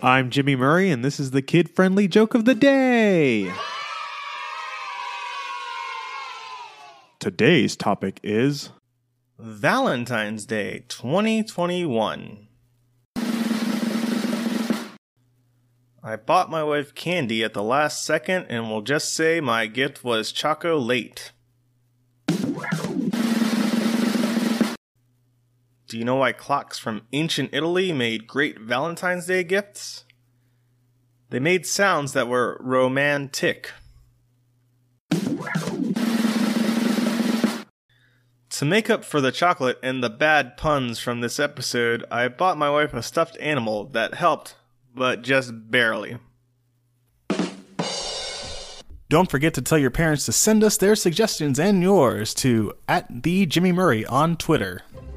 I'm Jimmy Murray, and this is the kid friendly joke of the day. Today's topic is Valentine's Day 2021. I bought my wife candy at the last second and will just say my gift was Choco Do you know why clocks from ancient Italy made great Valentine's Day gifts? They made sounds that were romantic. To make up for the chocolate and the bad puns from this episode, I bought my wife a stuffed animal that helped, but just barely. Don't forget to tell your parents to send us their suggestions and yours to at the Jimmy Murray on Twitter.